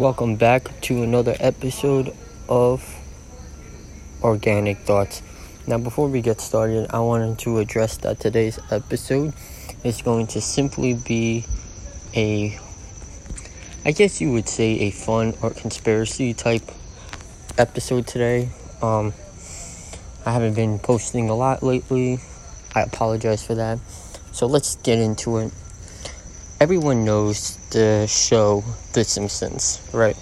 Welcome back to another episode of Organic Thoughts. Now, before we get started, I wanted to address that today's episode is going to simply be a, I guess you would say, a fun or conspiracy type episode today. Um, I haven't been posting a lot lately. I apologize for that. So let's get into it everyone knows the show The Simpsons, right?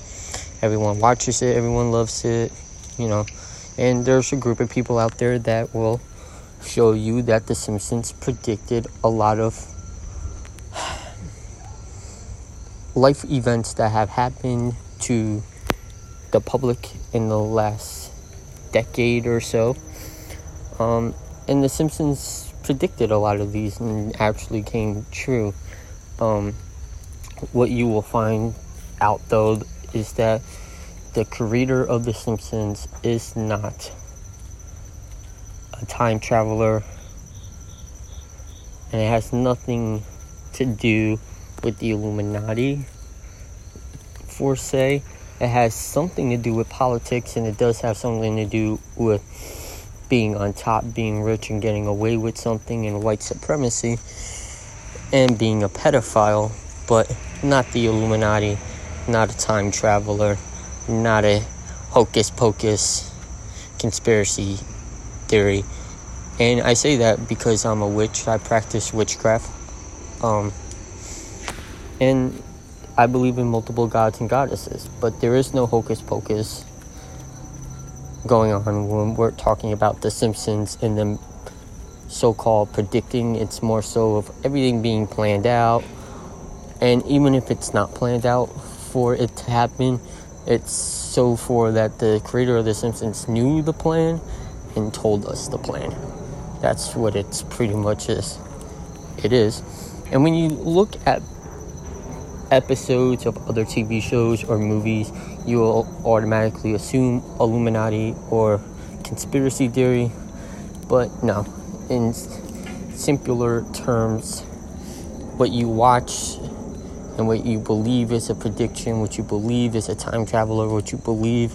Everyone watches it, everyone loves it, you know. And there's a group of people out there that will show you that The Simpsons predicted a lot of life events that have happened to the public in the last decade or so. Um, and The Simpsons predicted a lot of these and actually came true. Um, what you will find out though is that the creator of The Simpsons is not a time traveler, and it has nothing to do with the Illuminati, for say. It has something to do with politics, and it does have something to do with being on top, being rich, and getting away with something, and white supremacy and being a pedophile, but not the Illuminati, not a time traveler, not a hocus pocus conspiracy theory. And I say that because I'm a witch, I practice witchcraft. Um, and I believe in multiple gods and goddesses, but there is no hocus pocus going on when we're talking about The Simpsons and the so called predicting, it's more so of everything being planned out. And even if it's not planned out for it to happen, it's so for that the creator of The Simpsons knew the plan and told us the plan. That's what it's pretty much is. It is. And when you look at episodes of other TV shows or movies, you will automatically assume Illuminati or conspiracy theory. But no, in simpler terms, what you watch and what you believe is a prediction, what you believe is a time traveler, what you believe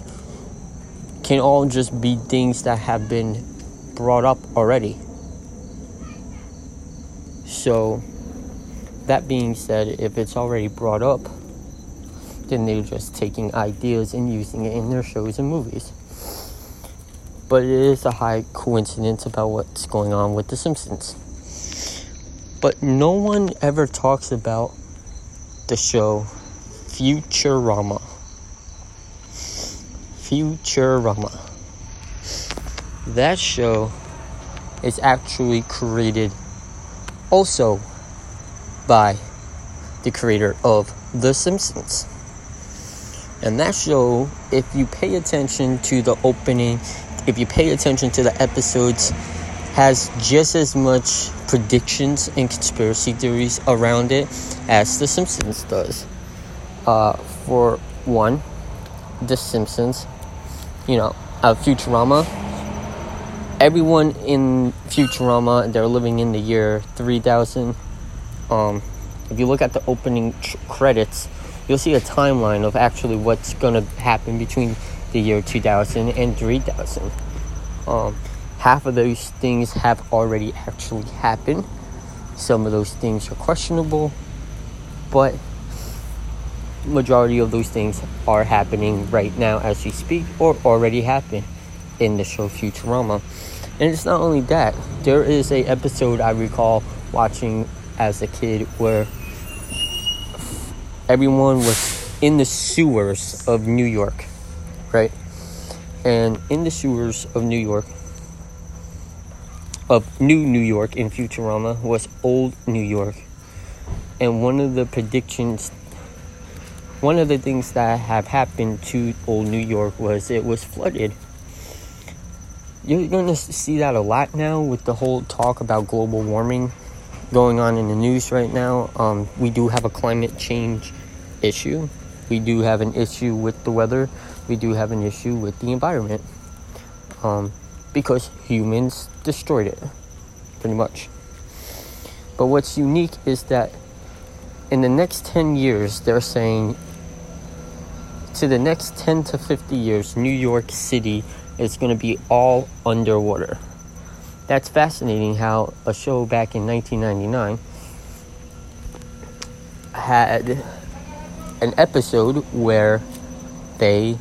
can all just be things that have been brought up already. So, that being said, if it's already brought up, then they're just taking ideas and using it in their shows and movies but it is a high coincidence about what's going on with The Simpsons. But no one ever talks about the show Futurama. Futurama. That show is actually created also by the creator of The Simpsons. And that show, if you pay attention to the opening if you pay attention to the episodes, has just as much predictions and conspiracy theories around it as The Simpsons does. Uh, for one, The Simpsons, you know, uh, Futurama. Everyone in Futurama, they're living in the year 3000. Um, if you look at the opening tr- credits, you'll see a timeline of actually what's going to happen between the year 2000 and 3000. Um, half of those things have already actually happened. Some of those things are questionable, but majority of those things are happening right now as we speak or already happened in the show Futurama. And it's not only that. There is a episode I recall watching as a kid where everyone was in the sewers of New York right? And in the sewers of New York, of New New York in Futurama, was Old New York. And one of the predictions, one of the things that have happened to Old New York was it was flooded. You're going to see that a lot now with the whole talk about global warming going on in the news right now. Um, we do have a climate change issue. We do have an issue with the weather we do have an issue with the environment um, because humans destroyed it pretty much. But what's unique is that in the next 10 years, they're saying to the next 10 to 50 years, New York City is going to be all underwater. That's fascinating how a show back in 1999 had an episode where they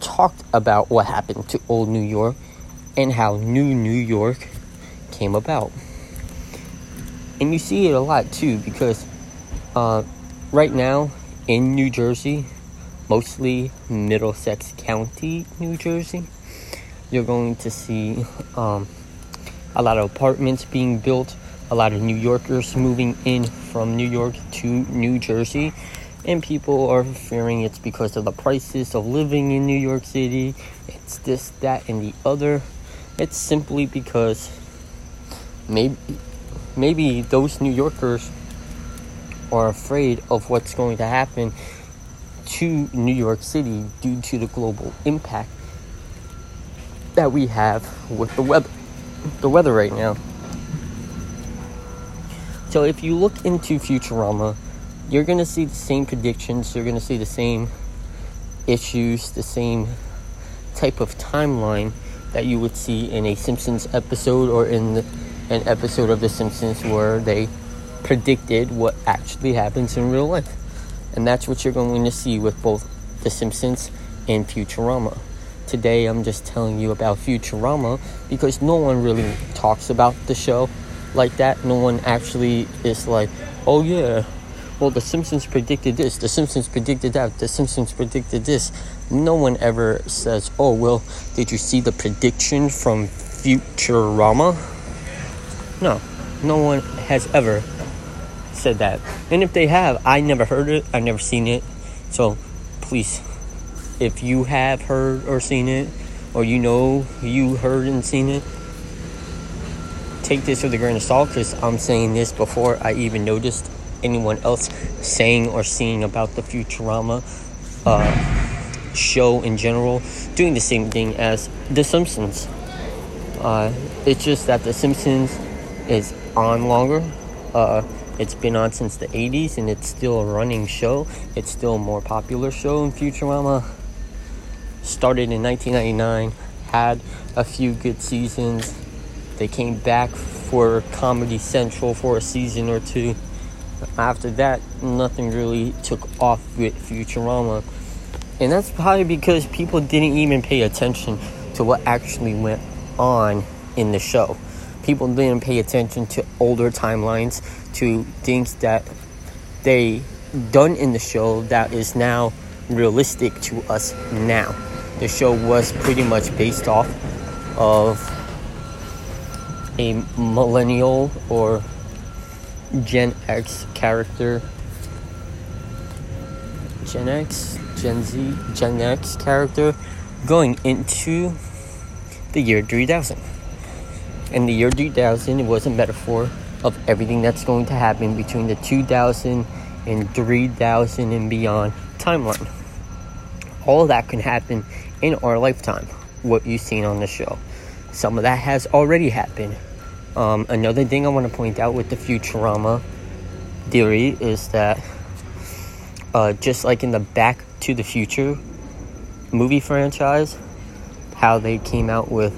talked about what happened to old New York and how new New York came about. And you see it a lot too because uh, right now in New Jersey, mostly Middlesex County, New Jersey, you're going to see um, a lot of apartments being built, a lot of New Yorkers moving in from New York to New Jersey, and people are fearing it's because of the prices of living in New York City. It's this, that, and the other. It's simply because maybe maybe those New Yorkers are afraid of what's going to happen to New York City due to the global impact that we have with the weather the weather right now. So if you look into Futurama, you're going to see the same predictions, you're going to see the same issues, the same type of timeline that you would see in a Simpsons episode or in the, an episode of The Simpsons where they predicted what actually happens in real life. And that's what you're going to see with both The Simpsons and Futurama. Today I'm just telling you about Futurama because no one really talks about the show like that. No one actually is like, oh yeah, well, The Simpsons predicted this, The Simpsons predicted that, The Simpsons predicted this. No one ever says, oh, well, did you see the prediction from Futurama? No, no one has ever said that. And if they have, I never heard it, I've never seen it. So please, if you have heard or seen it, or you know you heard and seen it, take this with a grain of salt because I'm saying this before I even noticed anyone else saying or seeing about the Futurama uh, show in general, doing the same thing as The Simpsons. Uh, it's just that The Simpsons is on longer. Uh, it's been on since the 80s and it's still a running show. It's still a more popular show in Futurama. Started in 1999, had a few good seasons. They came back for Comedy Central for a season or two after that, nothing really took off with Futurama. And that's probably because people didn't even pay attention to what actually went on in the show. People didn't pay attention to older timelines, to things that they done in the show that is now realistic to us now. The show was pretty much based off of a millennial or Gen X character. Gen X, Gen Z, Gen X character going into the year 3000. And the year 3000 was a metaphor of everything that's going to happen between the 2000 and 3000 and beyond timeline. All that can happen in our lifetime, what you've seen on the show. Some of that has already happened um, another thing I want to point out with the Futurama theory is that uh, just like in the Back to the Future movie franchise, how they came out with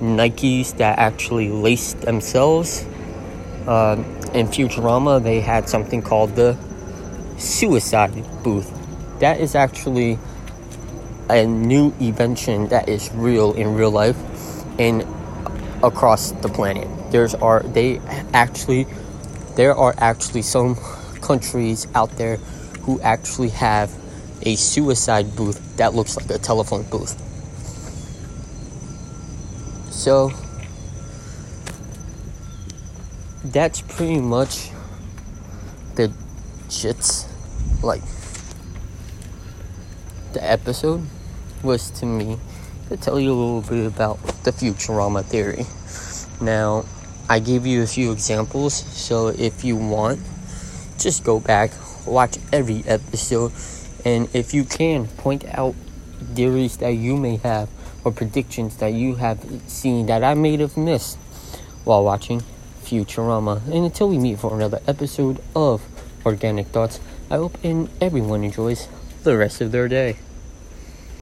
Nikes that actually laced themselves. Uh, in Futurama, they had something called the suicide booth. That is actually a new invention that is real in real life. And across the planet. There's are they actually there are actually some countries out there who actually have a suicide booth that looks like a telephone booth. So that's pretty much the shits like the episode was to me to tell you a little bit about the Futurama theory. Now, I gave you a few examples, so if you want, just go back, watch every episode, and if you can, point out theories that you may have or predictions that you have seen that I may have missed while watching Futurama. And until we meet for another episode of Organic Thoughts, I hope everyone enjoys the rest of their day.